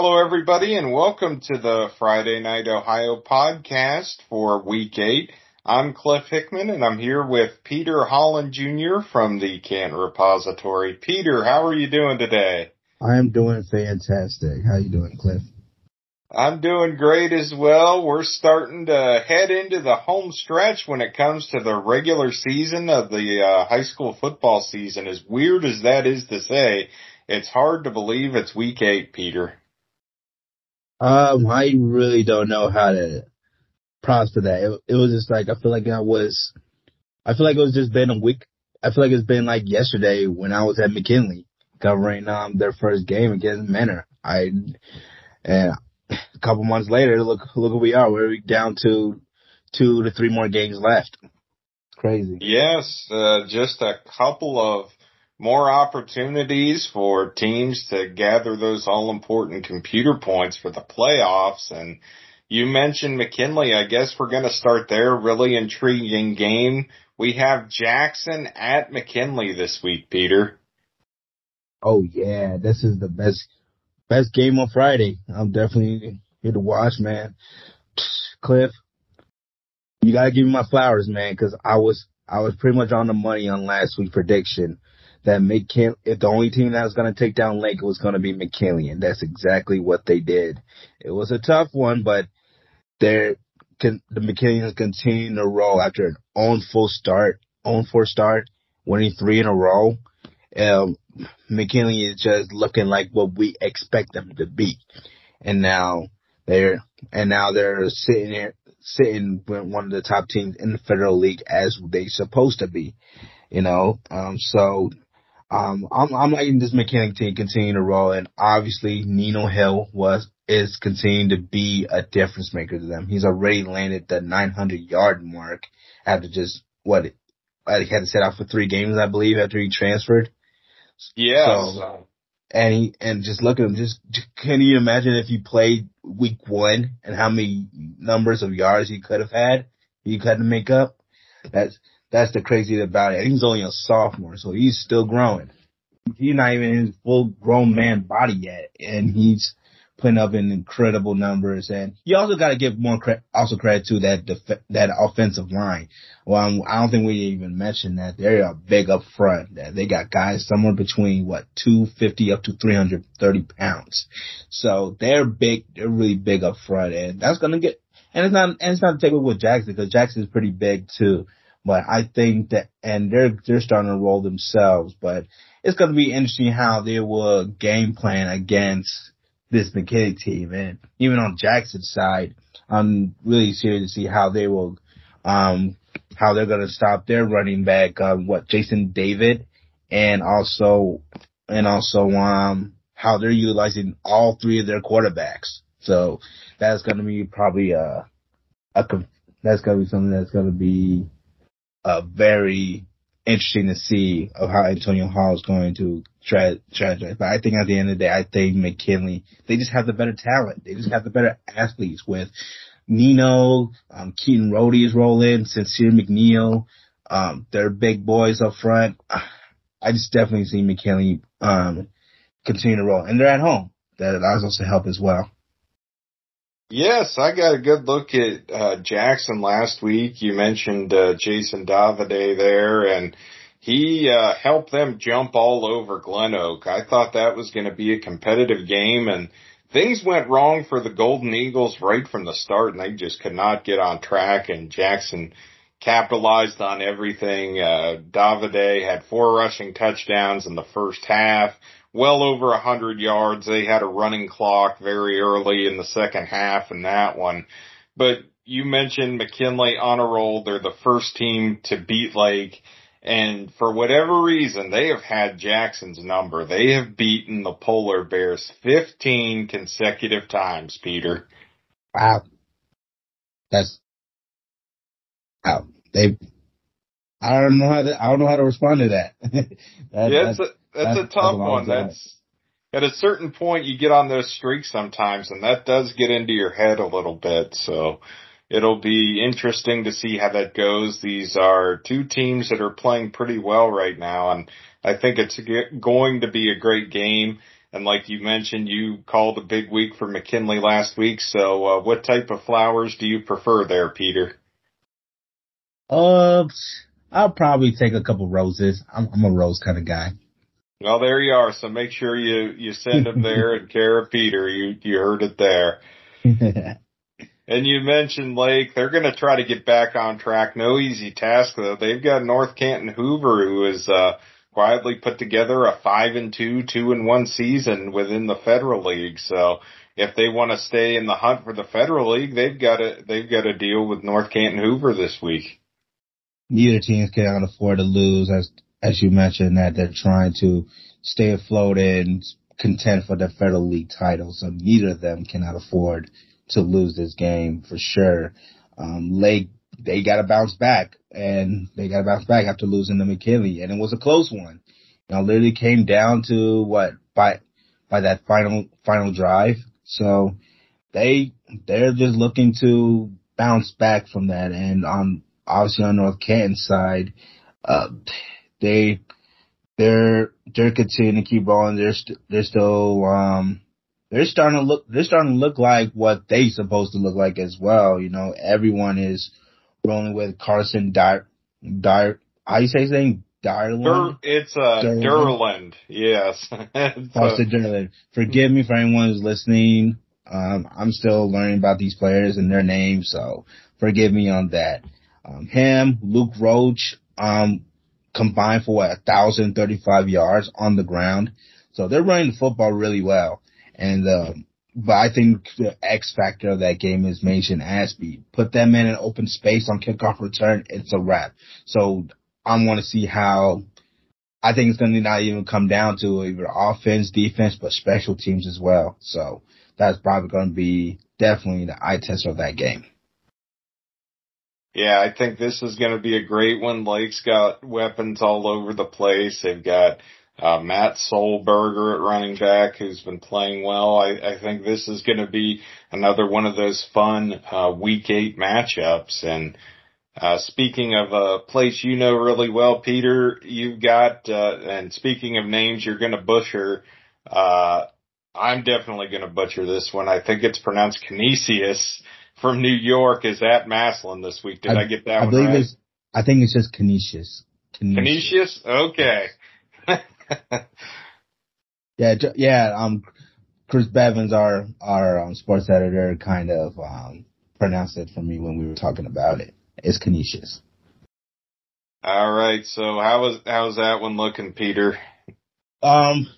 Hello, everybody, and welcome to the Friday Night Ohio podcast for week eight. I'm Cliff Hickman, and I'm here with Peter Holland Jr. from the Canton Repository. Peter, how are you doing today? I'm doing fantastic. How are you doing, Cliff? I'm doing great as well. We're starting to head into the home stretch when it comes to the regular season of the uh, high school football season. As weird as that is to say, it's hard to believe it's week eight, Peter. Um, I really don't know how to process that. It, it was just like I feel like I was, I feel like it was just been a week. I feel like it's been like yesterday when I was at McKinley covering um their first game against Mentor. I and a couple months later, look look who we are. We're down to two to three more games left. Crazy. Yes, uh, just a couple of more opportunities for teams to gather those all important computer points for the playoffs. And you mentioned McKinley. I guess we're going to start there. Really intriguing game. We have Jackson at McKinley this week, Peter. Oh yeah, this is the best best game on Friday. I'm definitely here to watch, man. Cliff, you gotta give me my flowers, man, because I was I was pretty much on the money on last week's prediction that McKin if the only team that was gonna take down Lake was gonna be McKinley, that's exactly what they did. It was a tough one, but they're can, the McKinley's continuing to roll after an on full start, on four start, winning three in a row. Um, McKinley is just looking like what we expect them to be. And now they're, and now they're sitting here, sitting with one of the top teams in the federal league as they supposed to be, you know? Um, so, um, I'm, I'm liking this McKinley team continue to roll and obviously Nino Hill was, is continuing to be a difference maker to them. He's already landed the 900 yard mark after just what he had to set out for three games, I believe, after he transferred. Yeah. So, and he, and just look at him. Just can you imagine if he played week one and how many numbers of yards he could have had? He could to make up. That's that's the crazy about it. He's only a sophomore, so he's still growing. He's not even in his full grown man body yet, and he's putting up in incredible numbers. And you also got to give more credit, also credit to that def- that offensive line. Well, I do not think we even mentioned that they are big up front. That they got guys somewhere between what 250 up to 330 pounds. So they're big. They're really big up front, and that's gonna get. And it's not. And it's not to take away with Jackson because Jackson's pretty big too. But I think that, and they're they're starting to roll themselves. But it's going to be interesting how they will game plan against this McKinley team. And even on Jackson's side, I'm really serious to see how they will, um, how they're going to stop their running back, um, what, Jason David, and also, and also, um, how they're utilizing all three of their quarterbacks. So that's going to be probably a, a, that's going to be something that's going to be a very interesting to see of how Antonio Hall is going to try, try. But I think at the end of the day, I think McKinley, they just have the better talent. They just have the better athletes with Nino, um, Keaton Rody is rolling, Sincere McNeil, um, they're big boys up front. I just definitely see McKinley, um, continue to roll and they're at home. That allows us to help as well. Yes, I got a good look at uh, Jackson last week. You mentioned uh, Jason Davide there, and he uh, helped them jump all over Glen Oak. I thought that was going to be a competitive game, and things went wrong for the Golden Eagles right from the start, and they just could not get on track. And Jackson capitalized on everything. Uh, Davide had four rushing touchdowns in the first half well over a hundred yards. They had a running clock very early in the second half in that one. But you mentioned McKinley on a roll. They're the first team to beat Lake. And for whatever reason, they have had Jackson's number. They have beaten the Polar Bears 15 consecutive times, Peter. Wow. That's, wow. They, I don't know how to, I don't know how to respond to that. that yeah, that's, that's a tough one. That's at a certain point you get on those streaks sometimes, and that does get into your head a little bit. So it'll be interesting to see how that goes. These are two teams that are playing pretty well right now, and I think it's going to be a great game. and like you mentioned, you called a big week for McKinley last week. So, uh, what type of flowers do you prefer there, Peter? Uh, I'll probably take a couple roses. I'm, I'm a rose kind of guy. Well, there you are. So make sure you, you send them there and care of Peter. You, you heard it there. and you mentioned Lake. They're going to try to get back on track. No easy task though. They've got North Canton Hoover who is, uh, quietly put together a five and two, two and one season within the Federal League. So if they want to stay in the hunt for the Federal League, they've got to, they've got to deal with North Canton Hoover this week. Neither teams can afford to lose as as you mentioned, that they're trying to stay afloat and contend for the Federal League title. So neither of them cannot afford to lose this game for sure. Um, Lake, they got to bounce back and they got to bounce back after losing to McKinley and it was a close one. You know, literally came down to what by, by that final, final drive. So they, they're just looking to bounce back from that. And on, obviously on North Canton's side, uh, they they're they're continuing to keep rolling. They're st- they're still um they're starting to look they're starting to look like what they supposed to look like as well. You know, everyone is rolling with Carson Dyer Dyer how you say his name? Darland? it's uh Durland, yes. Carson Durland. Forgive me for anyone who's listening. Um I'm still learning about these players and their names, so forgive me on that. Um him, Luke Roach, um combined for what, 1,035 yards on the ground. So they're running the football really well. And, um, but I think the X factor of that game is Mason Ashby. Put them in an open space on kickoff return, it's a wrap. So I want to see how, I think it's going to not even come down to either offense, defense, but special teams as well. So that's probably going to be definitely the eye test of that game. Yeah, I think this is going to be a great one. Lake's got weapons all over the place. They've got uh, Matt Solberger at running back who's been playing well. I, I think this is going to be another one of those fun uh, week eight matchups. And uh, speaking of a place you know really well, Peter, you've got, uh, and speaking of names you're going to butcher, uh, I'm definitely going to butcher this one. I think it's pronounced Canisius from New York is at Massillon this week. Did I, I get that I one believe right? It's, I think it's just Canisius. Canisius? Okay. yeah, yeah. Um, Chris Bevins, our our um, sports editor, kind of um, pronounced it for me when we were talking about it. It's Canisius. All right. So how was how's that one looking, Peter? Um.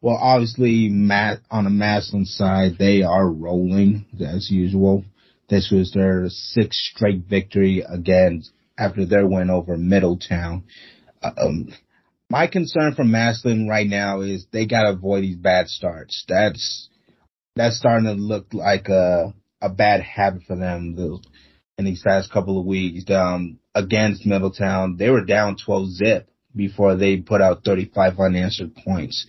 Well, obviously, Matt on the Massillon side, they are rolling as usual. This was their sixth straight victory again after their win over Middletown. Um, my concern for Massillon right now is they gotta avoid these bad starts. That's that's starting to look like a a bad habit for them in these past couple of weeks. Um, against Middletown, they were down 12 zip before they put out 35 unanswered points.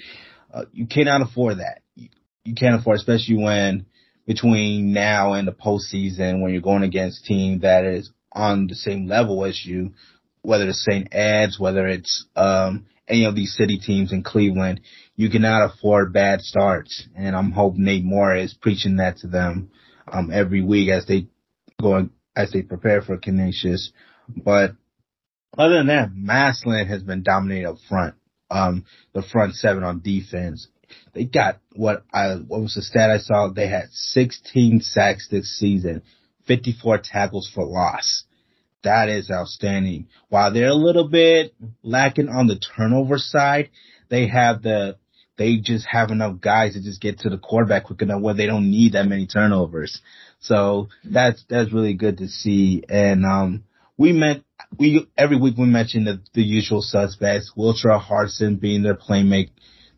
Uh, you cannot afford that. You, you can't afford, especially when between now and the postseason when you're going against team that is on the same level as you, whether it's St. Ed's, whether it's um, any of these city teams in Cleveland, you cannot afford bad starts. And I'm hoping Nate Moore is preaching that to them um, every week as they go as they prepare for Canisius. But other than that, Massillon has been dominating up front. Um, the front seven on defense they got what I what was the stat I saw? They had 16 sacks this season, 54 tackles for loss. That is outstanding. While they're a little bit lacking on the turnover side, they have the they just have enough guys to just get to the quarterback quick enough where they don't need that many turnovers. So that's that's really good to see. And um we meant we every week we mention the, the usual suspects, Wiltra Hartson being their playmaker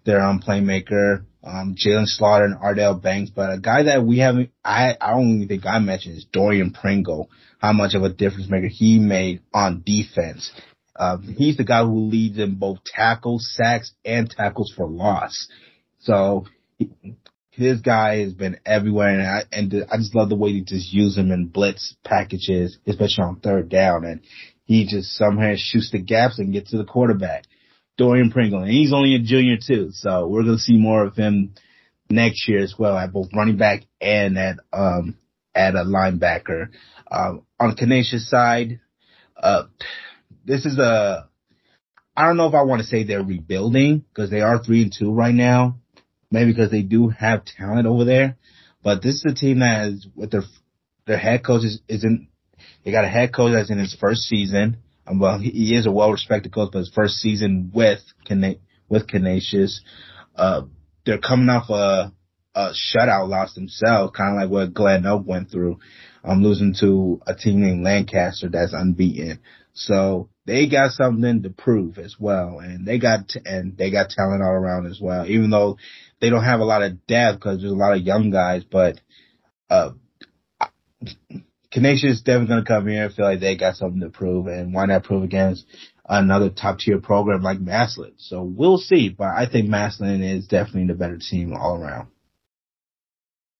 their um, playmaker, um, Jalen Slaughter and Ardell Banks, but a guy that we haven't, I, I don't even think I mentioned is Dorian Pringle, how much of a difference maker he made on defense. Um, he's the guy who leads in both tackles, sacks, and tackles for loss. So he, his guy has been everywhere, and I, and I just love the way he just use him in blitz packages, especially on third down, and he just somehow shoots the gaps and gets to the quarterback. Dorian Pringle, and he's only a junior too. So we're gonna see more of him next year as well at both running back and at um at a linebacker. Um, on Canisius side, uh, this is a I don't know if I want to say they're rebuilding because they are three and two right now. Maybe because they do have talent over there, but this is a team that is with their their head coach is, isn't. They got a head coach that's in his first season. Well, he, is a well respected coach, but his first season with with Canisius. Uh, they're coming off a, a shutout loss themselves, kind of like what Glen Oak went through, um, losing to a team named Lancaster that's unbeaten. So they got something to prove as well, and they got t- and they got talent all around as well. Even though they don't have a lot of depth because there's a lot of young guys, but uh, Canisius is definitely going to come here and feel like they got something to prove, and why not prove against another top tier program like Massillon? So we'll see, but I think Massillon is definitely the better team all around.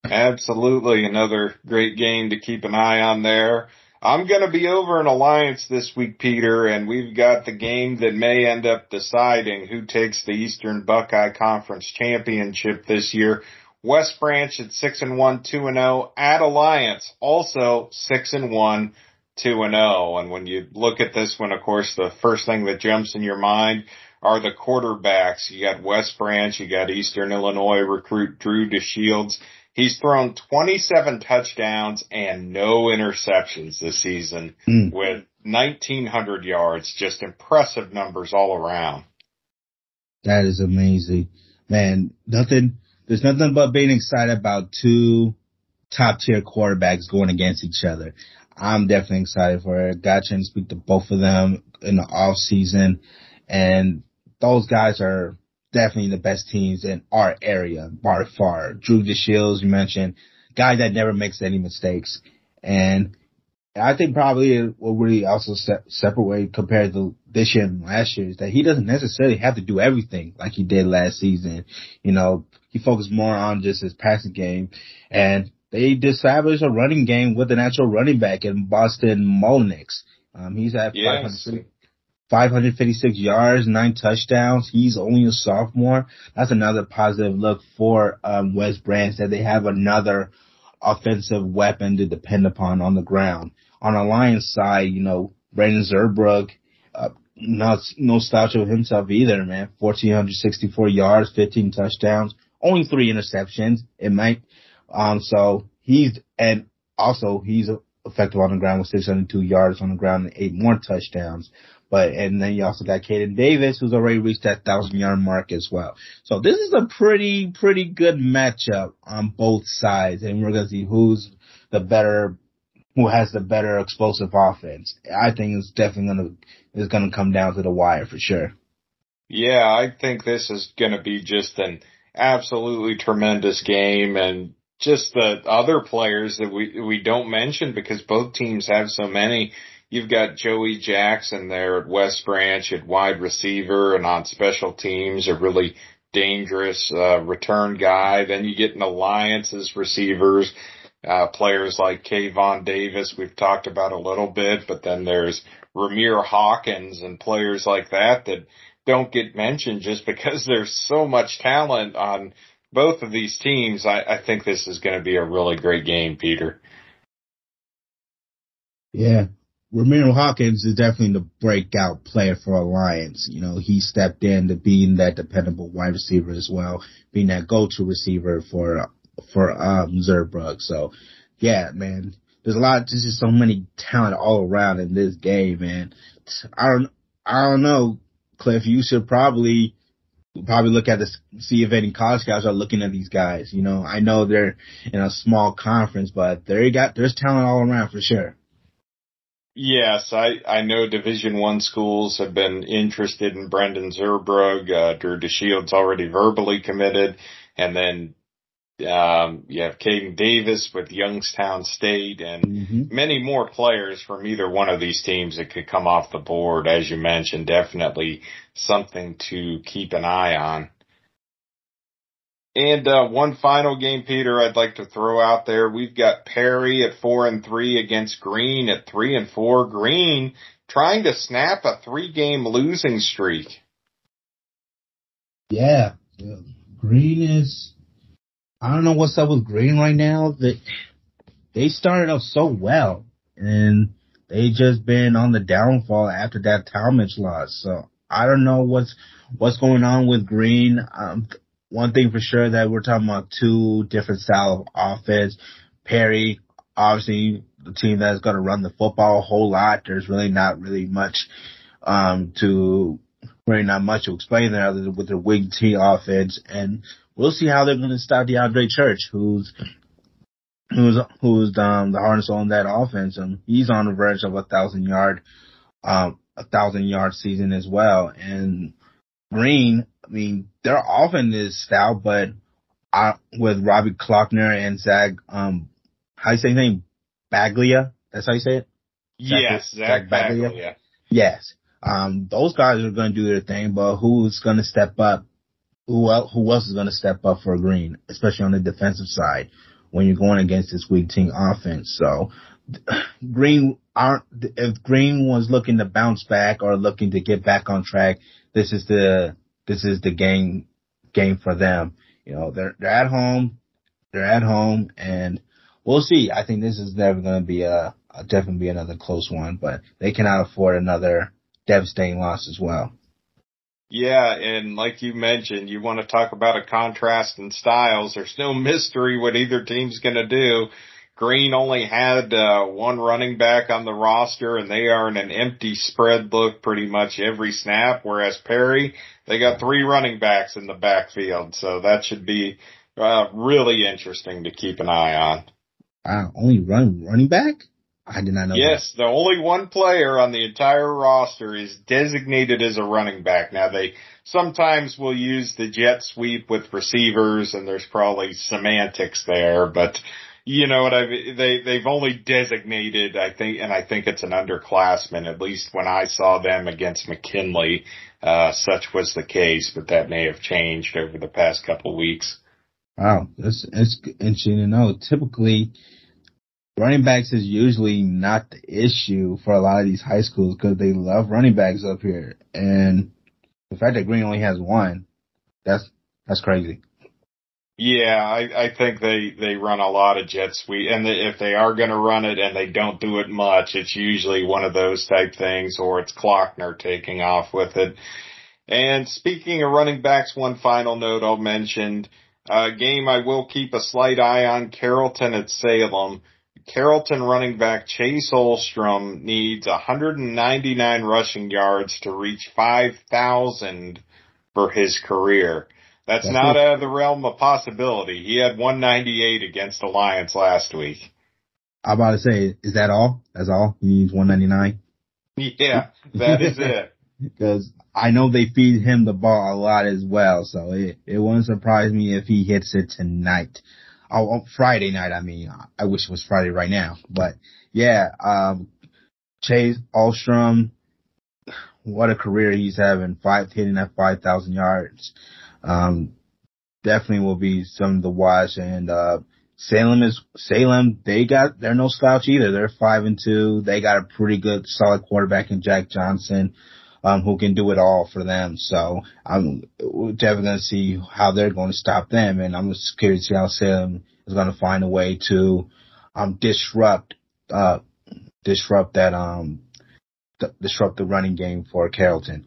Absolutely, another great game to keep an eye on there. I'm going to be over in Alliance this week, Peter, and we've got the game that may end up deciding who takes the Eastern Buckeye Conference Championship this year. West Branch at 6 and 1, 2 and 0 at Alliance, also 6 and 1, 2 and 0. And when you look at this one, of course, the first thing that jumps in your mind are the quarterbacks. You got West Branch, you got Eastern Illinois recruit Drew DeShields. He's thrown 27 touchdowns and no interceptions this season mm. with 1900 yards. Just impressive numbers all around. That is amazing. Man, nothing, there's nothing but being excited about two top tier quarterbacks going against each other. I'm definitely excited for it. Got a chance to speak to both of them in the off season and those guys are definitely the best teams in our area by far. Drew DeShields, you mentioned, guy that never makes any mistakes. And I think probably what really also se- separate compared to this year and last year is that he doesn't necessarily have to do everything like he did last season. You know, he focused more on just his passing game and they established a running game with an actual running back in Boston Molnix. Um, he's at yes. 500, 556 yards, nine touchdowns. He's only a sophomore. That's another positive look for um, West Branch that they have another offensive weapon to depend upon on the ground. On the Lions side, you know, Brandon Zerbrook, uh, not no slouch of himself either, man. 1464 yards, 15 touchdowns, only three interceptions. It might, um, so he's, and also he's effective on the ground with 602 yards on the ground and eight more touchdowns. But, and then you also got Caden Davis, who's already reached that thousand yard mark as well. So this is a pretty, pretty good matchup on both sides. And we're going to see who's the better, who has the better explosive offense. I think it's definitely to, is to come down to the wire for sure. Yeah, I think this is to be just an absolutely tremendous game and just the other players that we, we don't mention because both teams have so many You've got Joey Jackson there at West Branch at wide receiver and on special teams, a really dangerous uh, return guy. Then you get an alliances receivers, uh, players like Kayvon Davis we've talked about a little bit, but then there's Ramir Hawkins and players like that that don't get mentioned just because there's so much talent on both of these teams. I, I think this is going to be a really great game, Peter. Yeah, Ramiro Hawkins is definitely the breakout player for Alliance. You know, he stepped in to being that dependable wide receiver as well, being that go-to receiver for for um Zerbrook. So, yeah, man, there's a lot. There's just so many talent all around in this game, man. I don't, I don't know, Cliff. You should probably probably look at this, see if any college guys are looking at these guys. You know, I know they're in a small conference, but they got there's talent all around for sure. Yes, I, I know Division One schools have been interested in Brendan Zerbrug. Uh, Drew DeShields already verbally committed, and then um, you have Caden Davis with Youngstown State, and mm-hmm. many more players from either one of these teams that could come off the board. As you mentioned, definitely something to keep an eye on. And uh, one final game, Peter, I'd like to throw out there. We've got Perry at four and three against Green at three and four. Green trying to snap a three game losing streak. Yeah, Green is. I don't know what's up with Green right now. That they started off so well, and they just been on the downfall after that Tallmadge loss. So I don't know what's what's going on with Green. Um, one thing for sure that we're talking about two different style of offense. Perry, obviously the team that's going to run the football a whole lot. There's really not really much um, to really not much to explain there other than with their wing T offense, and we'll see how they're going to stop DeAndre Church, who's who's who's um, the harness on that offense, and he's on the verge of a thousand yard um, a thousand yard season as well. And Green, I mean, their offense is stout, but I, with Robbie Klockner and Zach, um, how you say his name? Baglia? That's how you say it? Yes, Zach, Zach Baglia. Baglia. Yes. Um, those guys are going to do their thing, but who's going to step up? Who else, who else is going to step up for Green, especially on the defensive side when you're going against this wing T offense? So Green aren't, if Green was looking to bounce back or looking to get back on track, this is the, this is the game, game for them. You know, they're, they're at home, they're at home and we'll see. I think this is never going to be a, a definitely be another close one, but they cannot afford another devastating loss as well. Yeah, and like you mentioned, you want to talk about a contrast in styles. There's no mystery what either team's going to do. Green only had uh, one running back on the roster, and they are in an empty spread look pretty much every snap. Whereas Perry, they got three running backs in the backfield, so that should be uh, really interesting to keep an eye on. Uh, only run running back? I did not know. Yes, that. the only one player on the entire roster is designated as a running back. Now they sometimes will use the jet sweep with receivers and there's probably semantics there, but you know what I mean? They, they've only designated, I think, and I think it's an underclassman, at least when I saw them against McKinley, uh, such was the case, but that may have changed over the past couple weeks. Wow. That's, that's interesting to know. Typically, running backs is usually not the issue for a lot of these high schools because they love running backs up here. And the fact that Green only has one, that's that's crazy. Yeah, I, I think they, they run a lot of jet sweep and if they are going to run it and they don't do it much, it's usually one of those type things or it's Clockner taking off with it. And speaking of running backs, one final note I'll mention, uh, game I will keep a slight eye on Carrollton at Salem. Carrollton running back Chase Olstrom needs 199 rushing yards to reach 5,000 for his career. That's, That's not out of the realm of possibility. He had 198 against Alliance last week. I'm about to say, is that all? That's all? He needs 199? Yeah, that is it. Because I know they feed him the ball a lot as well, so it, it wouldn't surprise me if he hits it tonight. Oh, Friday night. I mean, I wish it was Friday right now, but yeah, um, Chase Olstrom, what a career he's having. Five hitting at five thousand yards. Um, definitely will be something to watch. And uh, Salem is Salem. They got they're no slouch either. They're five and two. They got a pretty good solid quarterback in Jack Johnson um, who can do it all for them. So I'm definitely going to see how they're going to stop them, and I'm just curious to see how Salem is going to find a way to um, disrupt uh, disrupt that um th- disrupt the running game for Carrollton.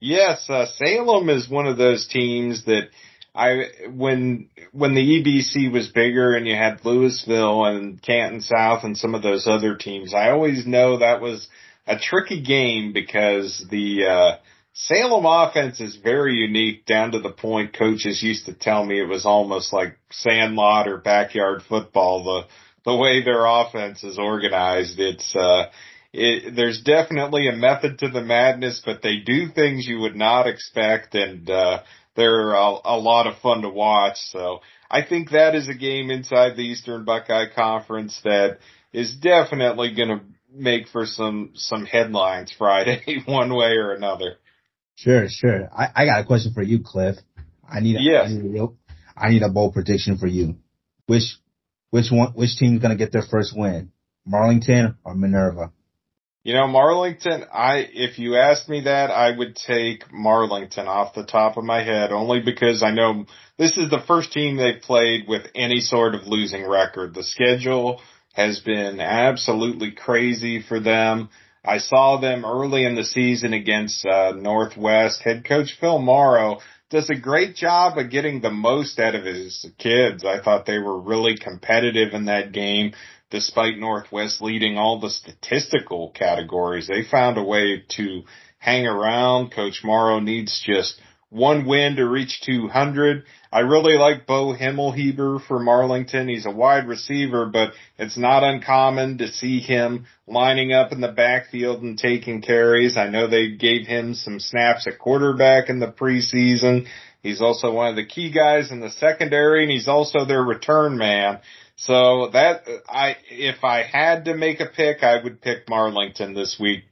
Yes, uh, Salem is one of those teams that I when when the EBC was bigger and you had Louisville and Canton South and some of those other teams, I always know that was a tricky game because the uh, Salem offense is very unique down to the point coaches used to tell me it was almost like sandlot or backyard football. The the way their offense is organized, it's uh, it, there's definitely a method to the madness, but they do things you would not expect, and uh, they're a, a lot of fun to watch. So I think that is a game inside the Eastern Buckeye Conference that is definitely going to make for some some headlines Friday, one way or another. Sure, sure. I, I got a question for you, Cliff. I need a, yes. I need a real, I need a bold prediction for you. Which which one which team's gonna get their first win? Marlington or Minerva? You know, Marlington, I, if you asked me that, I would take Marlington off the top of my head only because I know this is the first team they've played with any sort of losing record. The schedule has been absolutely crazy for them. I saw them early in the season against uh, Northwest. Head coach Phil Morrow does a great job of getting the most out of his kids. I thought they were really competitive in that game despite Northwest leading all the statistical categories. They found a way to hang around. Coach Morrow needs just one win to reach 200. I really like Bo Himmelheber for Marlington. He's a wide receiver, but it's not uncommon to see him lining up in the backfield and taking carries. I know they gave him some snaps at quarterback in the preseason. He's also one of the key guys in the secondary and he's also their return man. So that I, if I had to make a pick, I would pick Marlington this week.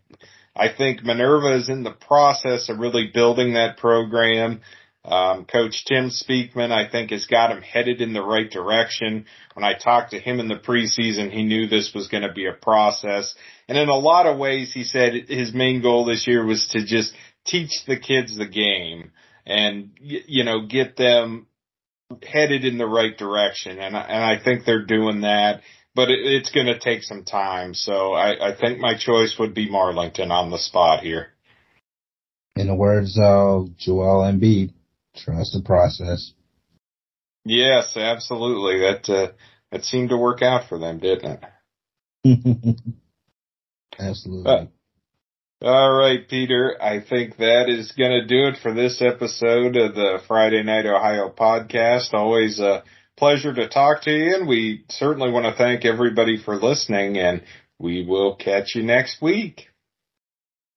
I think Minerva is in the process of really building that program. Um, Coach Tim Speakman, I think, has got him headed in the right direction. When I talked to him in the preseason, he knew this was going to be a process. And in a lot of ways, he said his main goal this year was to just teach the kids the game and, you know, get them headed in the right direction, and I, and I think they're doing that. But it, it's going to take some time, so I, I think my choice would be Marlington on the spot here. In the words of Joel Embiid, trust the process. Yes, absolutely. That uh, that seemed to work out for them, didn't it? absolutely. Uh, all right, Peter. I think that is going to do it for this episode of the Friday Night Ohio podcast. Always a pleasure to talk to you, and we certainly want to thank everybody for listening, and we will catch you next week.